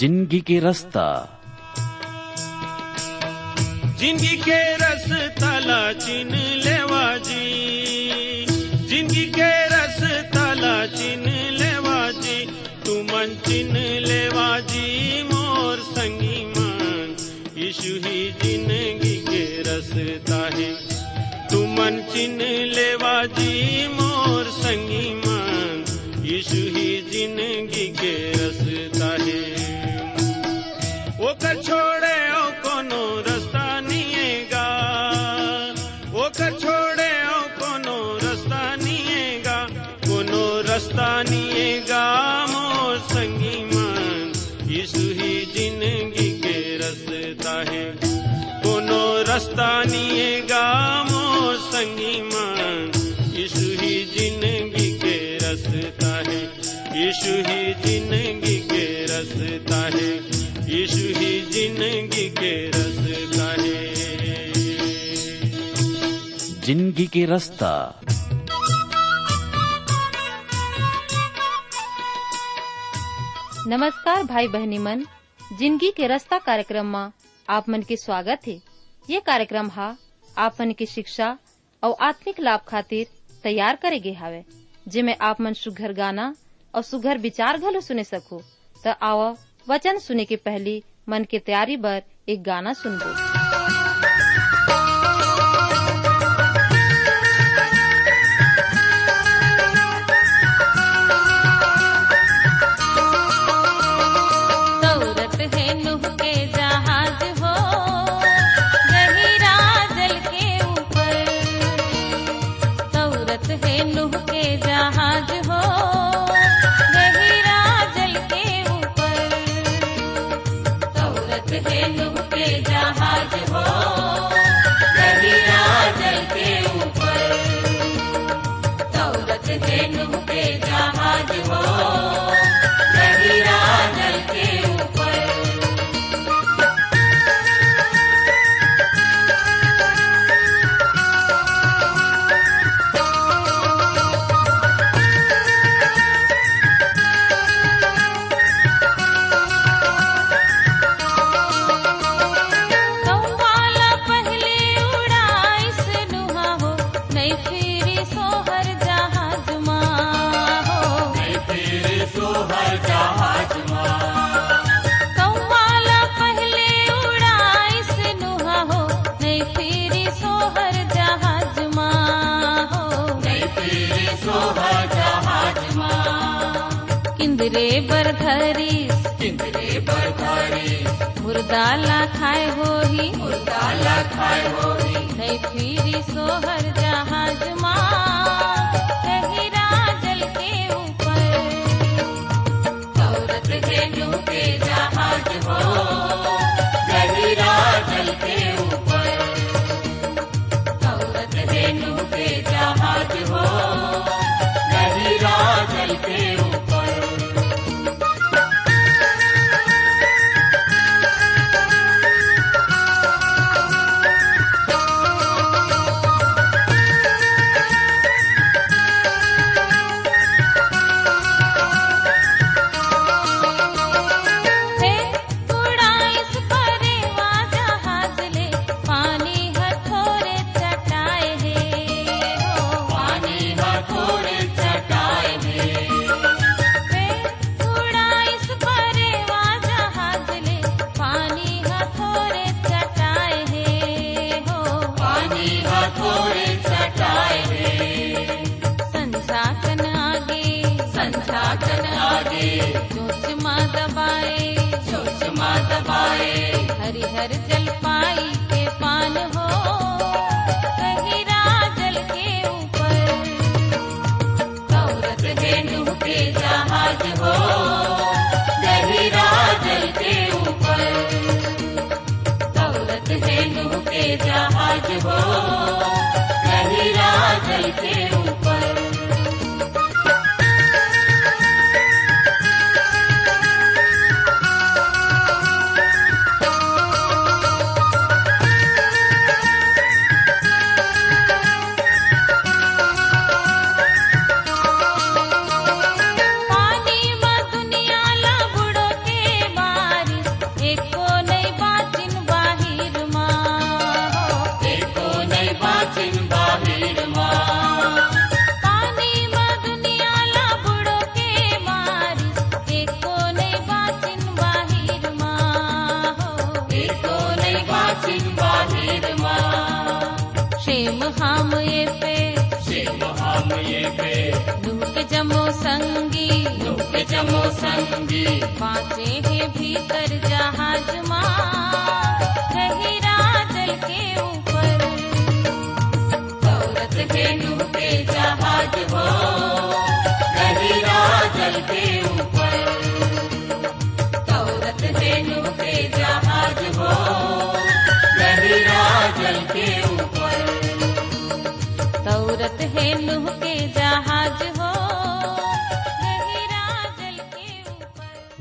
ज़िंदगी के रास्ता। ज़िंदगी के रस तला चिन लेवा जी ज़िंदगी के रस तला चिन लेवा जी तू मन चिन लेवा जी मोर संगी मन। यीशु ही ज़िंदगी के रसता है। तू मन चिन लेवा जी मोर संगी मन। यीशु ही ज़िंदगी के कर छोड़े ओ कोनो रास्ता निएगा। कर छोड़े ओ कोनो रास्ता ही ज़िंदगी के रास्ता है। कोनो रास्ता निएगा मोर संगी मन। ही ज़िंदगी के रास्ता है। यीशु ही ज़िंदगी ज़िंदगी के रास्ता। नमस्कार भाई बहनी मन, ज़िंदगी के रास्ता कार्यक्रम में आप मन के स्वागत है। ये कार्यक्रम हा आप मन की शिक्षा और आत्मिक लाभ खातिर तैयार करे गे हावे जिमे आप मन सुघर गाना और सुघर विचार घलो सुने सको। तो आओ वचन सुने के पहले मन के तैयारी बर एक गाना सुनबो माँ किंदरे बरधरीस किंदरे बरधरीस मुर्दाला खाए हो ही। मुर्दाला खाए हो ही। नहीं फिरी सोहर जहाज़ माँ। गहिरा जल के ऊपर। औरत के जहाज़ हो।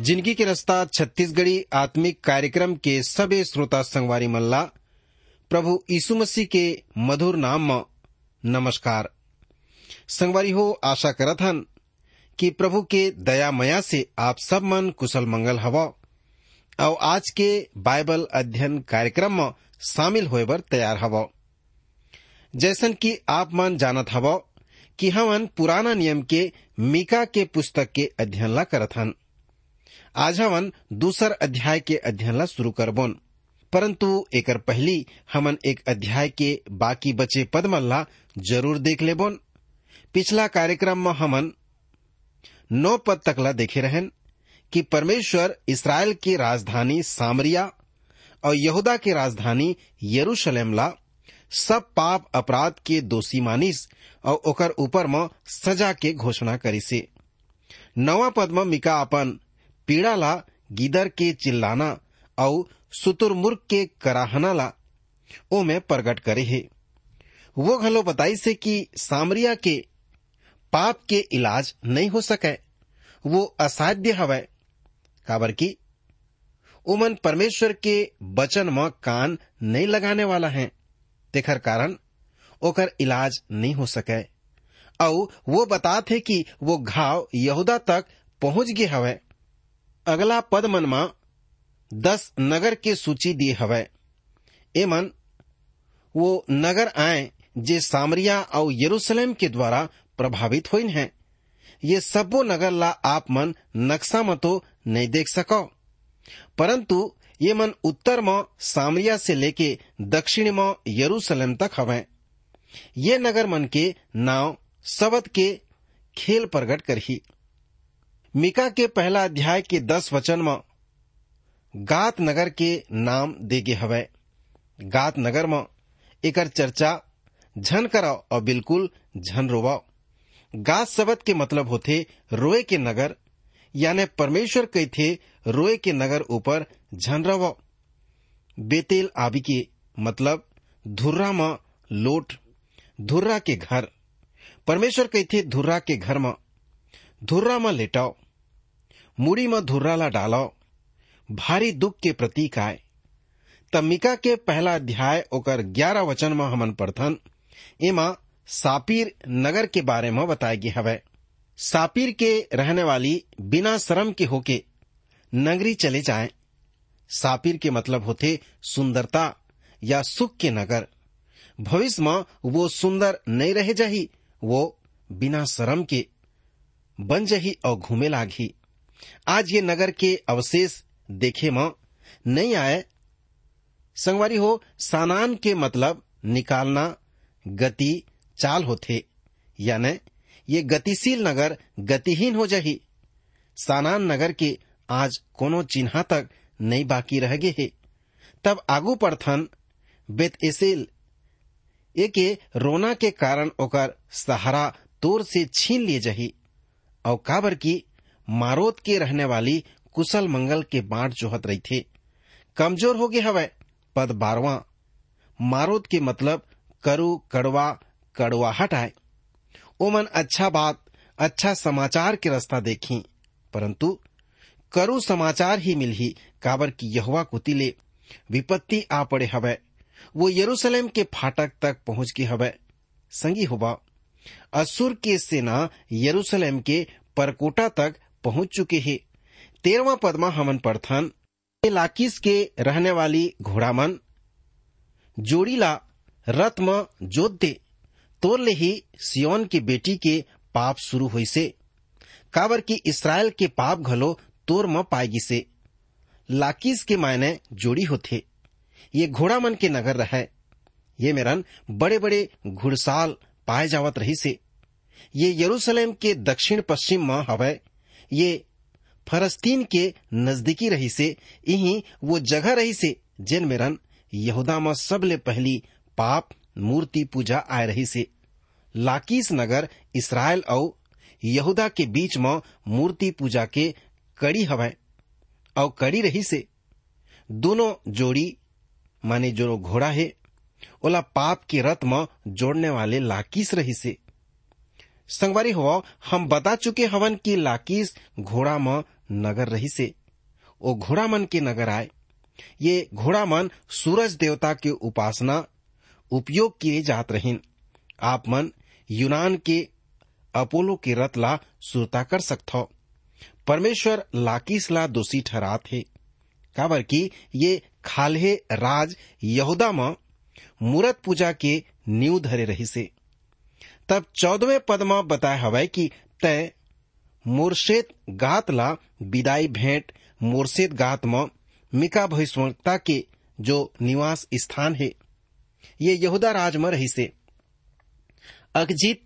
ज़िंदगी के रास्ता, छत्तीसगढ़ी आत्मिक कार्यक्रम के सबे श्रोता संगवारी मल्ला, प्रभु यीशु मसीह के मधुर नाम में, नमस्कार। संगवारी हो, आशा करत हन कि प्रभु के दया मया से आप सब मन कुशल मंगल हव। और आज के बाइबल अध्ययन कार्यक्रम में शामिल होए बर तैयार हव। जैसन कि आप मन जानत हव कि हमन पुराना नियम के मीका के पुस्तक के अध्ययन ला करत हन। आज हमन दूसर अध्याय के अध्ययन ला शुरू करबोन। परंतु एकर पहली हमन एक अध्याय के बाकी बचे पद मन ला ज़रूर देख लेबोन। पिछला कार्यक्रम में हमन नौ पद तक ला देखे रहन कि परमेश्वर इसराइल की राजधानी सामरिया और यहूदा की राजधानी यरूशलेम ला सब पाप अपराध के दोषी मानिस और ओकर ऊपर में सजा के घोषणा करी से नवा पद में मिका अपन पीड़ा ला गिदर के चिल्लाना और सुतुरमुर्ग के कराहना ला ओ में प्रकट करे है। वो घलो बताई से कि सामरिया के पाप के इलाज नहीं हो सके, वो असाध्य हवय काबर की उमन परमेश्वर के बचन में कान नहीं लगाने वाला है, तेखर कारण ओकर इलाज नहीं हो सके। और वो बताते कि वो घाव यहूदा तक पहुँच गए हवे। अगला पद मन में दस नगर के सूची दिए हवे। एमन वो नगर आए जे सामरिया और यरूशलेम के द्वारा प्रभावित हुई हैं। ये सबो नगर ला आप मन नक्शा में तो नहीं देख सको। परंतु ये मन उत्तर में सामरिया से लेके दक्षिण में यरूशलेम तक हवे। ये नगर मन के नाव, सबद के खेल प्रकट करही। मिका के पहला अध्याय के दस वचन में गात नगर के नाम देगे हवे। गात नगर में एकर चर्चा, झन कराओ और बिल्कुल झन रोवाओ। गात शब्द के मतलब होते रोए के नगर, यानी परमेश्वर कही थे रोए के नगर ऊपर झन रवो बेतेल आबी के मतलब धुर्रा में लोट, धुर्रा के घर। परमेश्वर कही थे धुर्रा के घर में, धुर्रा में लेटाओ। मुड़ी में धुर्राला डालो। भारी दुख के प्रतीक आए। तमिका के पहला अध्याय ओकर ग्यारह वचन में हमन पढ़थन। एमा सापीर नगर के बारे में बताए गए हवे। सापीर के रहने वाली बिना शर्म के होके नगरी चले जाए। सापीर के मतलब होते सुंदरता या सुख के नगर। भविष्य में वो सुंदर नहीं रह जही, वो बिना शर्म के बन जही और घूमे लागी। आज ये नगर के अवशेष देखे में, नहीं आए। संगवारी हो सानान के मतलब निकालना, गति, चाल होते यानी, ये गतिशील नगर गतिहीन हो जही। सानान नगर के आज कोनो चिन्हा तक नहीं बाकी रह गए है। तब आगू पड़थन, बेत एसेल एके रोना के कारण ओकर सहारा तोर से छीन लिए जही। और काबर की मारोत के रहने वाली कुशल मंगल के बांट जोहत रही थे। कमज़ोर हो गए हवे पद बारवा। मारोत के मतलब करु, कड़वा, कड़वाहट आए। ओमन अच्छा बात अच्छा समाचार के रास्ता देखी, परंतु करु समाचार ही मिलही काबर की यहुआ कुतिले विपत्ति आ पड़े हवे वो यरूशलेम के फाटक तक पहुँच गए हवे संगी होबा, असुर के सेना यरूशलेम के परकोटा तक पहुँच चुके हैं। तेरवा पदमा हमन पढ़थन लाकिस के रहने वाली घोड़ामन। जोड़ीला रथ में जोत दे तोर ले ही सियोन की बेटी के पाप शुरू हुई से। काबर की इसराइल के पाप घलो तोर में पाएगी से। लाकिस के मायने जोड़ी होते ये घोड़ा मन के नगर रहे। ये मेरन बड़े बड़े घुड़साल पाए जावत रही से। ये यरूशलेम के दक्षिण पश्चिम में हवय ये फरस्तीन के नजदीकी रही से यही वो जगह रही से जेन मेरन यहूदा में सबले पहली पाप मूर्ति पूजा आए रही से लाकीस नगर इसराइल और यहूदा के बीच में मूर्ति पूजा के कड़ी हवय और कड़ी रही से दोनों जोड़ी, माने जो घोड़ा है, ओला पाप के रथ में जोड़ने वाले लाकीस रही से संगवारी हो, हम बता चुके हवन कि लाकीस घोड़ा में नगर रही से। ओ घोड़ा मन के नगर आए। ये घोड़ा मन सूरज देवता के उपासना उपयोग किए जात रहीन। आप मन यूनान के अपोलो के रथ ला सुरता कर सकथो। परमेश्वर लाकीस ला दोषी ठहरा थे काबर की ये खाल्हे राज यहूदा में मूर्त पूजा के नींव धरे रही से। तब चौदहवें पद में बताया हवै कि तय मोरशेत गात ला विदाई भेंट मोरशेत गात में, मिका भविष्यवक्ता के जो निवास स्थान है। ये यहूदा राज में रही से। अगजीत,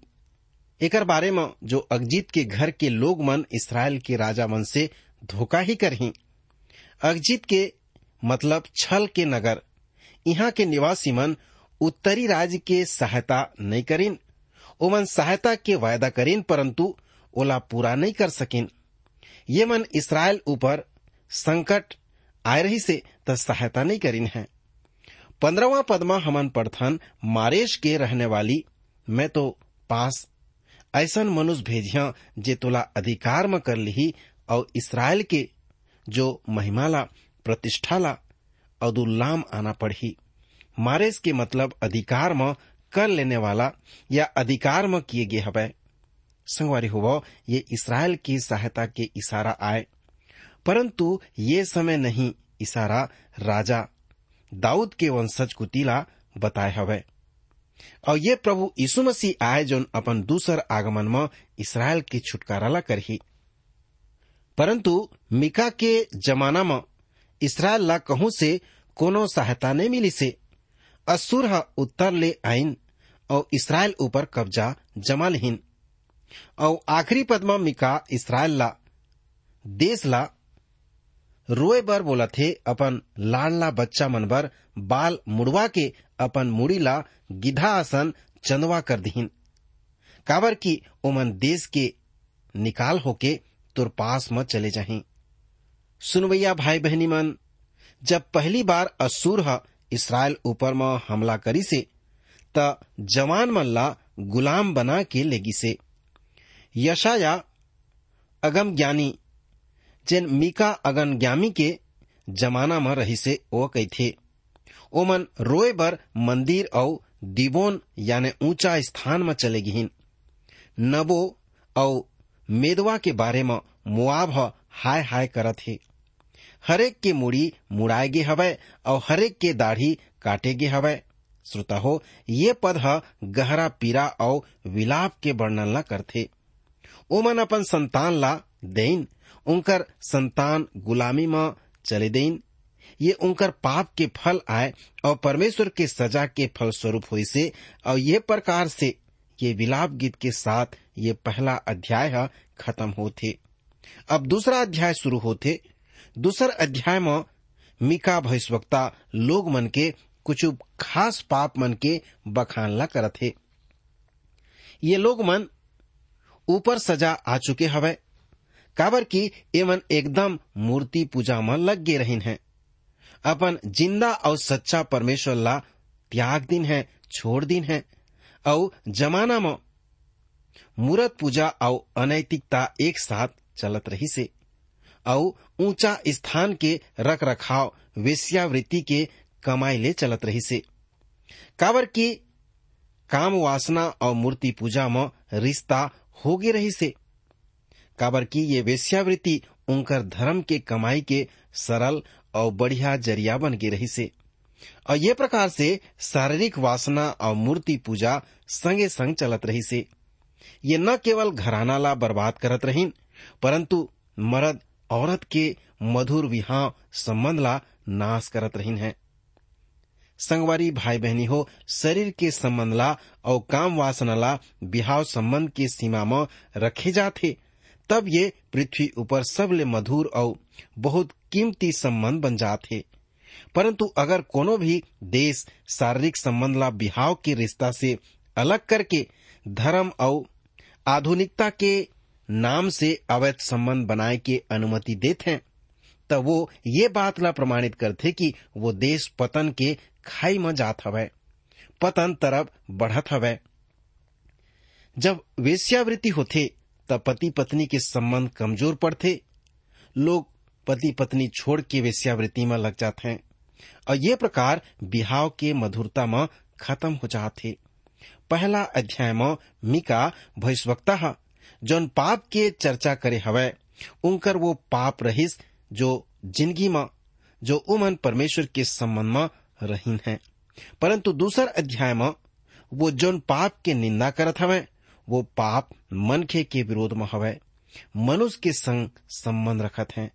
एकर बारे में जो अगजीत के घर के लोग मन इसराइल के राजा मन से धोखा ही करही अगजीत के मतलब छल के नगर। यहाँ के निवासी मन उत्तरी राज्य के सहायता नहीं करीन। ओमन सहायता के वायदा करीन, परंतु ओला पूरा नहीं कर सकिन। ये मन इसराइल ऊपर संकट आए रही से त सहायता नहीं करीन है। पंद्रहवा पदमा हमन पढ़थन मारेश के रहने वाली, मैं तो पास ऐसन मनुष्य भेजिया जे तोला अधिकार में कर ली और इसराइल के जो महिमाला, प्रतिष्ठाला, अदुल्लाम आना पड़ी मारेस के मतलब अधिकार में कर लेने वाला या अधिकार में किए गए हवै। संगवारी हुआ ये इसराइल की सहायता के इशारा आए। परंतु ये समय नहीं, इशारा राजा दाऊद के वंशज कुतीला बताए हवै। और ये प्रभु यीशु मसीह आए जो अपन दूसर आगमन में इसराइल के छुटकारा ला करही। परंतु मिका के जमाना में इसराइल ला कहूँ से कोनो सहायता नहीं मिली से असुर ह उत्तर ले आइन और इसराइल ऊपर कब्जा जमा लेहिन और आखिरी पद में मिका इसराइल ला, देश ला। रोए बर बोला थे, अपन लाडला बच्चा मन बर, बाल मुड़वा के अपन मुड़ी ला गिधा आसन चंदवा कर दीन। काबर की ओमन देश के निकाल होके तुर पास में चले जाही। सुनवैया भाई बहनी मन, जब पहली बार असुर इसराइल ऊपर में हमला करी से, त जवान मन ला गुलाम बना के लेगी से। यशाया अगम ज्ञानी जेन मीका अगन ज्ञामी के जमाना में रही से ओ कही थे, ओमन रोए बर मंदिर और दिबोन यानी ऊँचा स्थान में चले गिहिन। नबो और मेदवा के बारे में मुआब हाय हाय करत हे। हरेक के मुड़ी मुड़ाए गे हवय और हरेक के दाढ़ी काटे गे हवय श्रोता हो, ये पद ह गहरा पीरा और विलाप के वर्णन ला करथे। ओमन अपन संतान ला देन उनकर संतान गुलामी में चले देन ये उनकर पाप के फल आए और परमेश्वर के सजा के फल स्वरूप हुई से और ये प्रकार से ये विलाप गीत के साथ ये पहला अध्याय खत्म होते अब दूसरा अध्याय शुरू होते दूसर अध्याय में, मिका भविष्यवक्ता लोग मन के, कुछ खास पाप मन के बखान ला करत हे। ये लोग मन ऊपर सजा आ चुके हवे, काबर की ये मन एकदम मूर्ति पूजा में लग गए रहीन है। अपन ज़िंदा और सच्चा परमेश्वर ला त्याग दिन है, छोड़ दिन है और जमाना में मूर्त पूजा और अनैतिकता एक साथ चलत रही से और ऊँचा स्थान के रख रखाव वेश्यावृत्ति के कमाई ले चलत रही से काबर की काम वासना और मूर्ति पूजा में रिश्ता हो गे रही से काबर की ये वेश्यावृत्ति उनकर धर्म के कमाई के सरल और बढ़िया ज़रिया बन गई रही से और ये प्रकार से शारीरिक वासना और मूर्ति पूजा संगे संग चलत रही से ये न केवल घराना ला बर्बाद करत रहीन, परंतु मर्द औरत के मधुर विहाव संबंध ला नाश करत रहीन है। संगवारी भाई बहनी हो, शरीर के संबंध ला और काम वासना ला बिहाव संबंध के सीमा में रखे जाते तब ये पृथ्वी ऊपर सबले मधुर और बहुत कीमती संबंध बन जाते परंतु अगर कोनो भी देश शारीरिक संबंध ला बिहाव के रिश्ता से अलग करके धर्म और आधुनिकता के नाम से अवैध संबंध बनाए के अनुमति देते हैं। तब वो ये बात ला प्रमाणित करते कि वो देश पतन के खाई में जात हवै, पतन तरफ़ बढ़त हवै। जब वेश्यावृत्ति होते, तब पति पत्नी के संबंध कमज़ोर पड़ते। लोग पति पत्नी छोड़ के वेश्यावृत्ति में लग जाते हैं। और ये प्रकार बिहाव के मधुरता में खत्म हो जाते। पहला अध्याय में मिका भविष्यवक्ता जौन पाप के चर्चा करे हवै, उनकर वो पाप रहिस जो ज़िंदगी में, जो उमन परमेश्वर के संबंध में रहीन है। परंतु दूसर अध्याय में, वो जौन पाप के निंदा करत हवै, वो पाप मनखे के विरोध में हवै, मनुष्य के संग संबंध रखत हैं।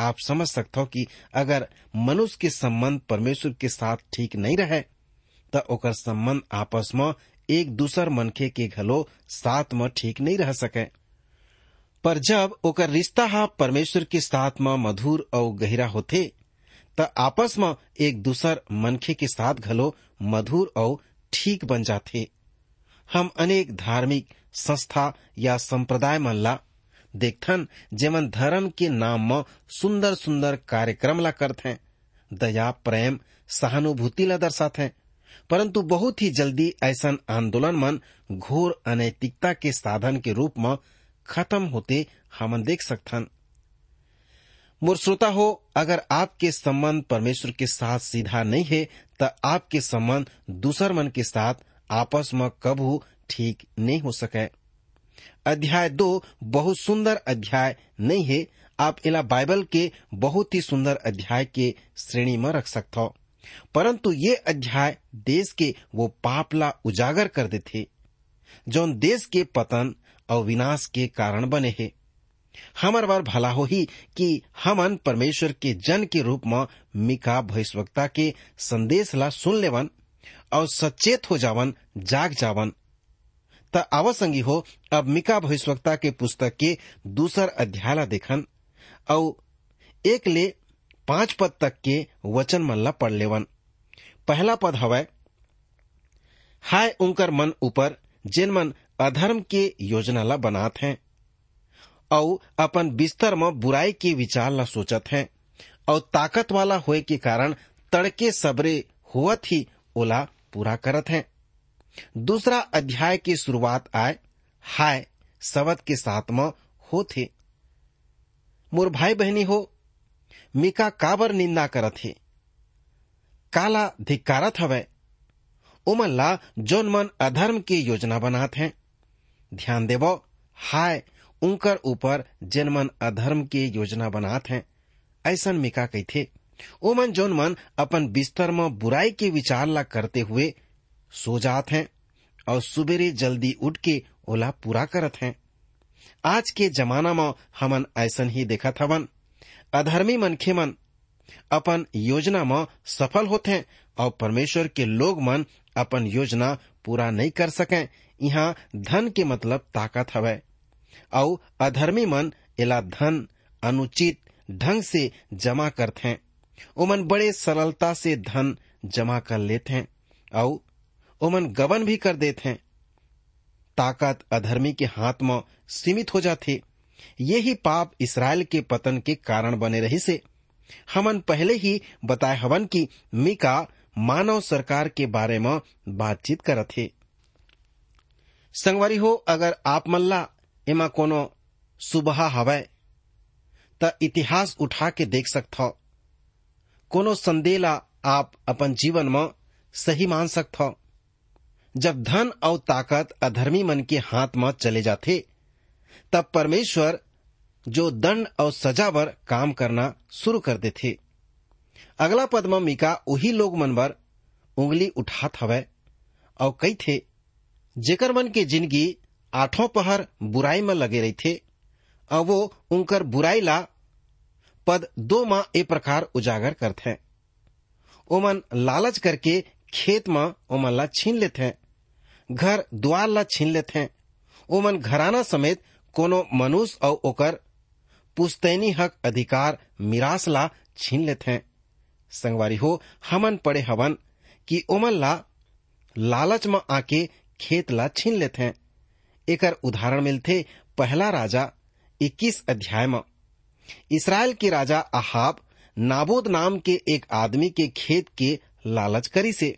आप समझ सकते हो कि अगर मनुष्य के संबंध परमेश्वर के साथ ठीक नहीं रहे तो ओकर संबंध आपस में एक दूसर मनखे के घलो साथ में ठीक नहीं रह सके। पर जब ओकर रिश्ता हा परमेश्वर के साथ में मधुर और गहरा होते त आपस में एक दूसर मनखे के साथ घलो मधुर और ठीक बन जाते हम अनेक धार्मिक संस्था या संप्रदाय मन ला देखथन, जेमन धर्म के नाम में सुंदर सुंदर कार्यक्रम ला करथे, दया, प्रेम, सहानुभूति ला दर्शाते परंतु बहुत ही जल्दी ऐसा आंदोलन मन घोर अनैतिकता के साधन के रूप में खत्म होते हमन देख सकथन। मोर श्रोता हो, अगर आपके संबंध परमेश्वर के साथ सीधा नहीं है तो आपके संबंध दूसर मन के साथ आपस में कबू ठीक नहीं हो सके। अध्याय दो, बहुत सुंदर अध्याय नहीं है, आप इला बाइबल के बहुत ही सुंदर अध्याय के श्रेणी में रख सकते हो परंतु ये अध्याय देश के वो पापला उजागर कर देते जौन देश के पतन और विनाश के कारण बने हैं। हमर बार भला हो ही कि हमन परमेश्वर के जन के रूप में मिका भविष्यवक्ता के संदेश ला सुन लेवन और सचेत हो जावन, जाग जावन। त आवसंगी हो, अब मिका भविष्यवक्ता के पुस्तक के दूसर अध्याय ला देखन और एक ले पाँच पद तक के वचन मन ला पढ़ लेवन। पहला पद हवै, हाय उनकर मन ऊपर, जिन मन अधर्म के योजना ला बनात हैं और अपन बिस्तर में बुराई के विचार ला सोचत हैं और ताकत वाला होए के कारण तड़के सबरे हुवत ही ओला पूरा करत हैं। दूसरा अध्याय की शुरुआत आए हाय सबद के साथ में हो थे मोर भाई बहनी हो मिका काबर निंदा करत हे? काला धिक्कारत हवै। उमन ला जोन मन अधर्म की योजना बनात हैं। ध्यान देवो हाय, उनकर ऊपर जिन मन अधर्म के योजना बनात हैं, ऐसन मिका कहथे ओमन जोन मन अपन बिस्तर में बुराई के विचार ला करते हुए सो जात हैं और सुबेरे जल्दी उठ के ओला पूरा करत हैं। आज के जमाना में हमन ऐसन ही देखत हवन। अधर्मी मनखे मन, अपन योजना में सफल होते और परमेश्वर के लोग मन अपन योजना पूरा नहीं कर सके। यहाँ धन के मतलब ताकत हवै। और अधर्मी मन एला धन अनुचित ढंग से जमा करते हैं ओमन बड़े सरलता से धन जमा कर लेते हैं और ओमन गबन भी कर देते हैं ताकत अधर्मी के हाथ में सीमित हो जाते यही पाप इसराइल के पतन के कारण बने रही से। हमन पहले ही बताए हवन की मिका मानव सरकार के बारे में बातचीत करत थे संगवारी हो, अगर आप मल्ला एमा कोनो सुबह हवै, त इतिहास उठा के देख सकथ। कोनो संदेला आप अपन जीवन में सही मान सकथ। जब धन और ताकत अधर्मी मन के हाथ में चले जाते तब परमेश्वर जो दंड और सजा पर काम करना शुरू कर थे अगला पद में मिका वही लोग मन बर उंगली उठात हवै और कई थे जेकर मन के ज़िंदगी आठों पहर बुराई में लगे रही थे और वो उनकर बुराई ला, पद दो माह ए प्रकार उजागर करते हैं ओमन लालच करके खेत में ओमन ला छीन लेते हैं घर द्वार ला छीन लेते हैं ओमन घराना समेत कोनो मनुष्य और ओकर पुस्तैनी हक अधिकार मिरास ला छीन लेते हैं संगवारी हो, हमन पड़े हवन कि ओमन ला लालच में आके खेत ला छीन लेते हैं एकर उदाहरण मिलते पहला राजा 21 अध्याय में। इसराइल के राजा अहाब नाबोद नाम के एक आदमी के खेत के लालच करी से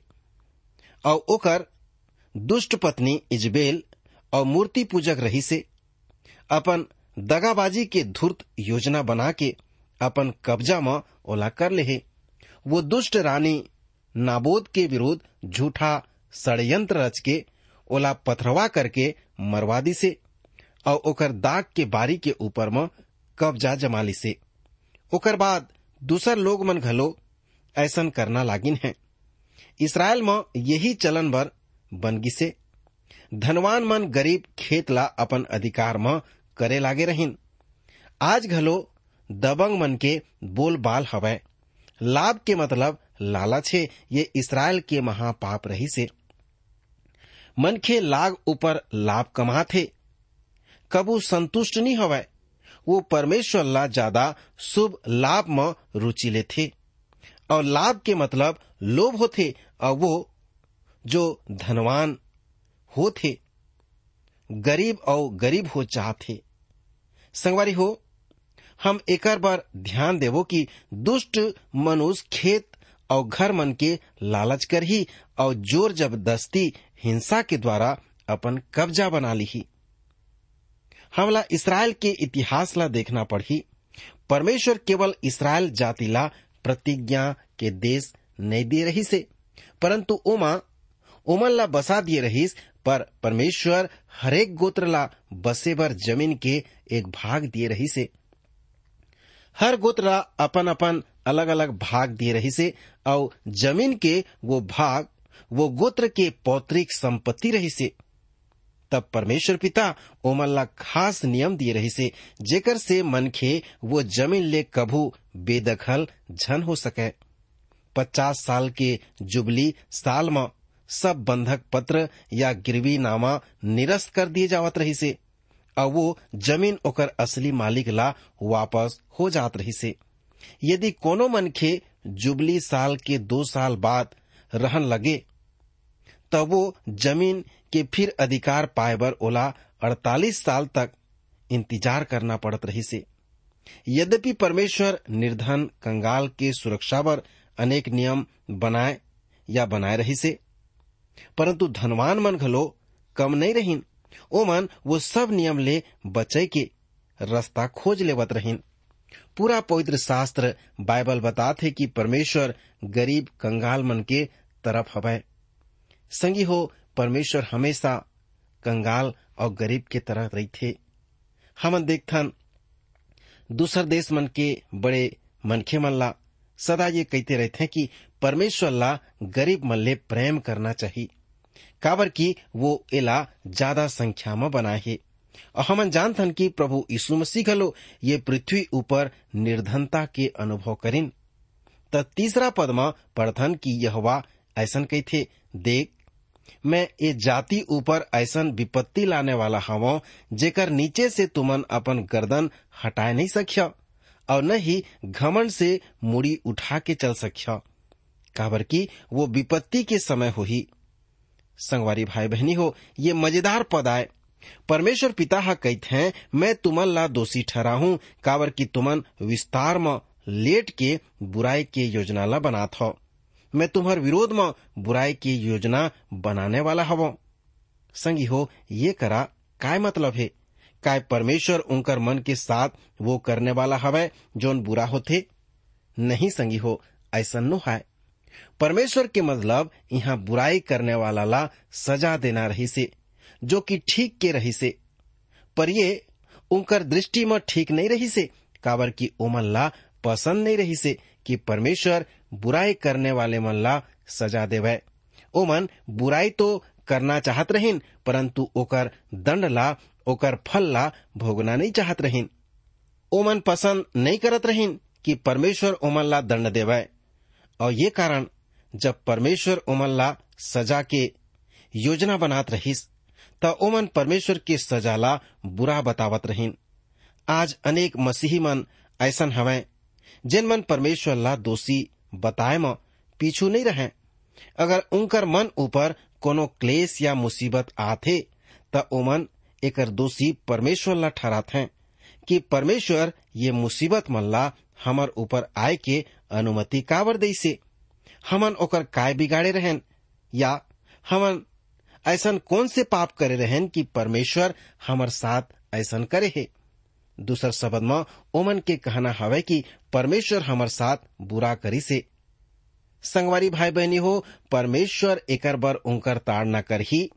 और ओकर दुष्ट पत्नी इजबेल और मूर्ति पूजक रही से। अपन दगाबाजी के धूर्त योजना बना के अपन कब्जा में ओला कर ले वो दुष्ट रानी नाबोद के विरुद्ध झूठा षडयंत्र रच के ओला पथरवा करके मरवा दी से, और ओकर दाग के बारी के ऊपर में कब्जा जमा ली से। ओकर बाद दूसर लोग मन घलो ऐसन करना लागिन है। इसराइल में यही चलन बर बनगी से धनवान मन गरीब खेत ला अपन अधिकार में करे लागे रहिन। आज घलो दबंग मन के बोल बाल हवय लाभ के मतलब लालच है, ये इसराइल के महापाप रही से मनखे लाग ऊपर लाभ कमाथे कबू संतुष्ट नहीं हवय वो परमेश्वर ला ज़्यादा शुभ लाभ में रुचि लेथे। और लाभ के मतलब लोभ होथे, और वो जो धनवान होथे, गरीब और गरीब हो चाहते संगवारी हो, हम एकर बार ध्यान देवो कि दुष्ट मनुष्य खेत और घर मन के लालच कर ही और ज़ोर ज़बरदस्ती हिंसा के द्वारा अपन कब्जा बना ली ही हमला इसराइल के इतिहास ला देखना पड़ी परमेश्वर केवल इसराइल जाति ला प्रतिज्ञा के देश नहीं दे रही से, परंतु ओमा ओमन ला बसा दिए रहीस पर परमेश्वर हरेक गोत्र ला बसे बर ज़मीन के एक भाग दिए रही से हर गोत्र ला अपन अपन अलग अलग भाग दिए रही से और ज़मीन के वो भाग, वो गोत्र के पौत्रिक संपत्ति रही से तब परमेश्वर पिता ओमन ला खास नियम दिए रही से जेकर से मनखे वो ज़मीन ले कभू बेदखल झन हो सके। पचास साल के जुबली साल में सब बंधक पत्र या गिरवी नामा निरस्त कर दिए जावत रही से और वो ज़मीन ओकर असली मालिक ला वापस हो जात रही से यदि कोनो मनखे जुबली साल के दो साल बाद रहन लगे, तब वो ज़मीन के फिर अधिकार पाए बर ओला 48 साल तक इंतज़ार करना पड़त रही से यद्यपि परमेश्वर निर्धन कंगाल के सुरक्षा पर अनेक नियम बनाए या बनाए रही से परंतु धनवान मन घलो कम नहीं रहीन। ओमन वो सब नियम ले बचे के रास्ता खोज लेवत रहीन। पूरा पवित्र शास्त्र बाइबल बताते कि परमेश्वर गरीब कंगाल मन के तरफ़ हवय संगी हो, परमेश्वर हमेशा कंगाल और गरीब के तरह रही थे हमन देखथन, दूसर देश मन के बड़े मनखे मन ला सदा ये कहते रहते कि परमेश्वर ला गरीब मन ले प्रेम करना चाहिए। काबर की वो एला ज़्यादा संख्या में बनाए है। और हमन जानथन कि प्रभु यीशु मसीह घलो ये पृथ्वी ऊपर निर्धनता के अनुभव करिन। त तीसरा पद में पढ़थन कि यहवा ऐसन कहथे देख, मैं ये जाति ऊपर ऐसन विपत्ति लाने वाला हवा, जेकर नीचे से तुमन अपन गर्दन हटाए नहीं सख्या, और न ही घमन से मुड़ी उठा के चल सख्या। काबर की वो विपत्ति के समय हो ही। संगवारी भाई बहनी हो, ये मज़ेदार पद आए। परमेश्वर पिता हा कहते हैं, मैं तुमन ला दोषी ठहरा हूँ, काबर की तुमन विस्तार में लेट के बुराई के योजना ला बनात हो। मैं तुम्हार विरोध में बुराई की योजना बनाने वाला हव। संगी हो, ये करा, काय मतलब है? काय परमेश्वर उनकर मन के साथ वो करने वाला हवय जोन बुरा होथे? नहीं संगी हो, ऐसा नो है परमेश्वर के मतलब यहाँ बुराई करने वाला ला सजा देना रही से जो कि ठीक के रही से पर ये उनकर दृष्टि में ठीक नहीं रही से काबर की ओमन ला पसंद नहीं रही से कि परमेश्वर बुराई करने वाले मन ला सजा देवे। ओमन बुराई तो करना चाहत रहीन, परंतु ओकर दंड ला, ओकर फल ला भोगना नहीं चाहत रहीन। ओमन पसंद नहीं करत रहीन कि परमेश्वर ओमन ला दंड देवे। और ये कारण जब परमेश्वर ओमन ला सजा के योजना बनात रहिस, त ओमन परमेश्वर के सजा ला बुरा बतावत रहिन। आज अनेक मसीही मन ऐसन हवै, जिन मन परमेश्वर ला दोषी बताए म पीछू नहीं रहे। अगर उनकर मन ऊपर कोनो क्लेश या मुसीबत आथे, त ओमन एकर दोषी परमेश्वर ला ठहरात हैं कि परमेश्वर ये मुसीबत मन ला हमर ऊपर आए के अनुमति काबर दैसे हमन ओकर काय बिगाड़े रहन? या हमन ऐसन कौन से पाप करे रहन कि परमेश्वर हमर साथ ऐसन करे है? दूसर शब्द में, ओमन के कहना हवे कि परमेश्वर हमर साथ बुरा करी से संगवारी भाई बहनी हो, परमेश्वर एकर बर उनकर ताड़ न कर ही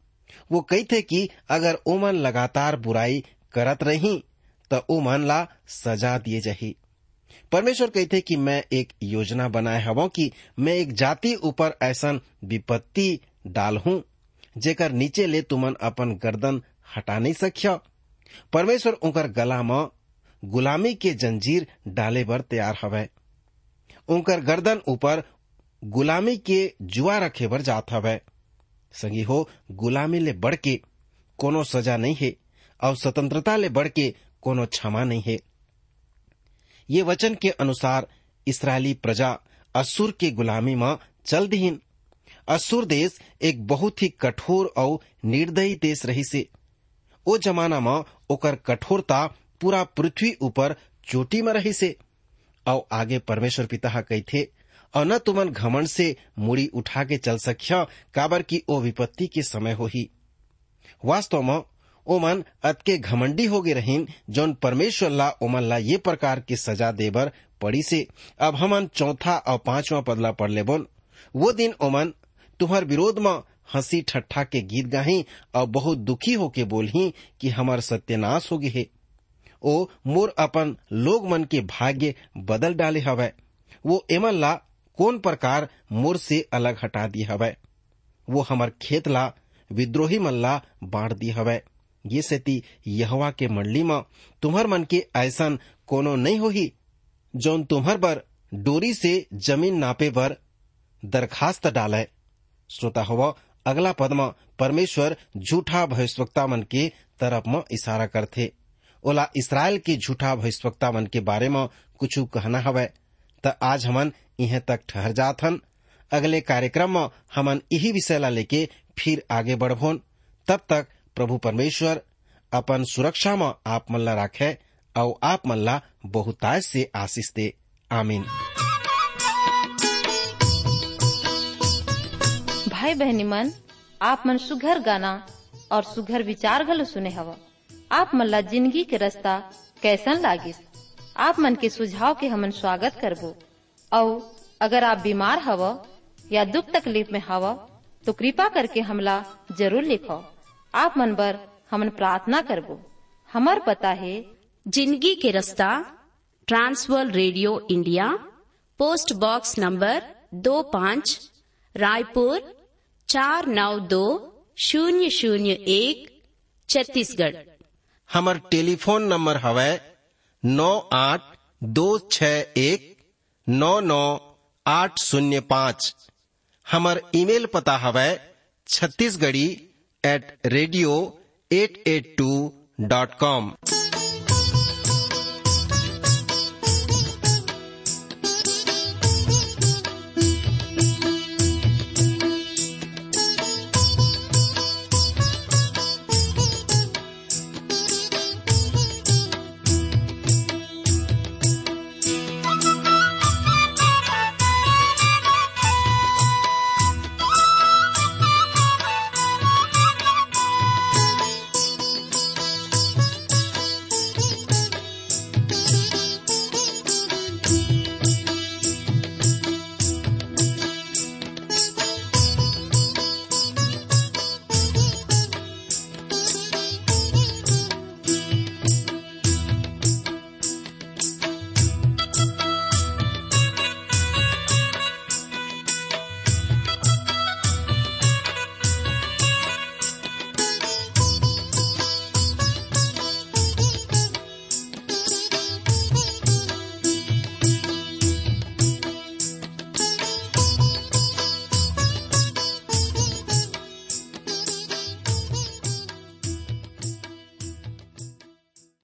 वो कहते कि अगर ओमन लगातार बुराई करत रही तो ओमन ला सजा दिए जही। परमेश्वर कहते कि मैं एक योजना बनाए हवो कि मैं एक जाति ऊपर ऐसा विपत्ति डाल हूँ, जेकर नीचे ले तुमन अपन गर्दन हटा नहीं सख्य। परमेश्वर उनकर गला में गुलामी के जंजीर डाले बर तैयार हवै। उनकर गर्दन ऊपर गुलामी के जुआ रखे बर जात हवै। संगी हो, गुलामी ले बढ़ के कोनो सजा नहीं है, और स्वतंत्रता ले बढ़ के कोनो क्षमा नहीं है। ये वचन के अनुसार इसराइली प्रजा असुर के गुलामी में चल दीन असुर देश एक बहुत ही कठोर और निर्दयी देश रही से। ओ जमाना में ओकर कठोरता पूरा पृथ्वी ऊपर चोटी में रही से। और आगे परमेश्वर पिता कही थे, और न तुमन घमंड से मुड़ी उठा के चल सख्य, काबर की ओ विपत्ति के समय हो ही वास्तव में ओमन अतके घमंडी हो गए रहीन, जौन परमेश्वर ला ओमन ला ये प्रकार की सजा देबर पड़ी से। अब हमन चौथा और पांचवा पदला पढ़ ले बोल वो दिन ओमन, तुम्हार विरोध में हँसी ठट्ठा के गीत गाही और बहुत दुखी होके बोलही कि हमार सत्यानाश हो गए है। ओ, मोर अपन लोग मन के भाग्य बदल डाले हवै। वो एमन ला कौन प्रकार मोर से अलग हटा दी हवै। वो हमार खेत ला, विद्रोही मन ला बांट दी हवै। ये सेती यहवा के मंडली में, तुम्हार मन के ऐसन कोनो नहीं होही, जौन तुम्हर बर डोरी से ज़मीन नापे बर दरखास्त डाले श्रोता हुआ अगला पद में, परमेश्वर झूठा भविष्यवक्ता मन के तरफ़ में इशारा करथे। ओला इसराइल के झूठा भविष्यवक्ता मन के बारे में कुछ कहना हवै, त आज हमन इहे तक ठहर जात हन अगले कार्यक्रम में हमन यही विषय ला लेके फिर आगे बढ़भोन तब तक प्रभु परमेश्वर, अपन सुरक्षा में आप मन ला राखे और आप मन ला बहुतायत से आशीष दे। आमीन। भाई बहनी मन, आप मन सुघर गाना और सुघर विचार घलो सुने हवा। आप मन ला ज़िंदगी के रास्ता कैसन लागिस? आप मन के सुझाव के हमन स्वागत करबो। और अगर आप बीमार हव या दुख तकलीफ़ में हव तो कृपा करके हमला ज़रूर लिखो। आप मन बर हमन प्रार्थना करबो। हमार पता है, ज़िंदगी के रास्ता, Trans World radio India, post box number दो पाँच, रायपुर, चार नौ दो, शून्य शून्य एक, छत्तीसगढ़। हमर टेलीफोन नंबर हवा नौ आठ दो छ एक, नौ नौ आठ शून्य पाँच। हमर ईमेल पता हवा छत्तीसगढ़ी at radio882.com.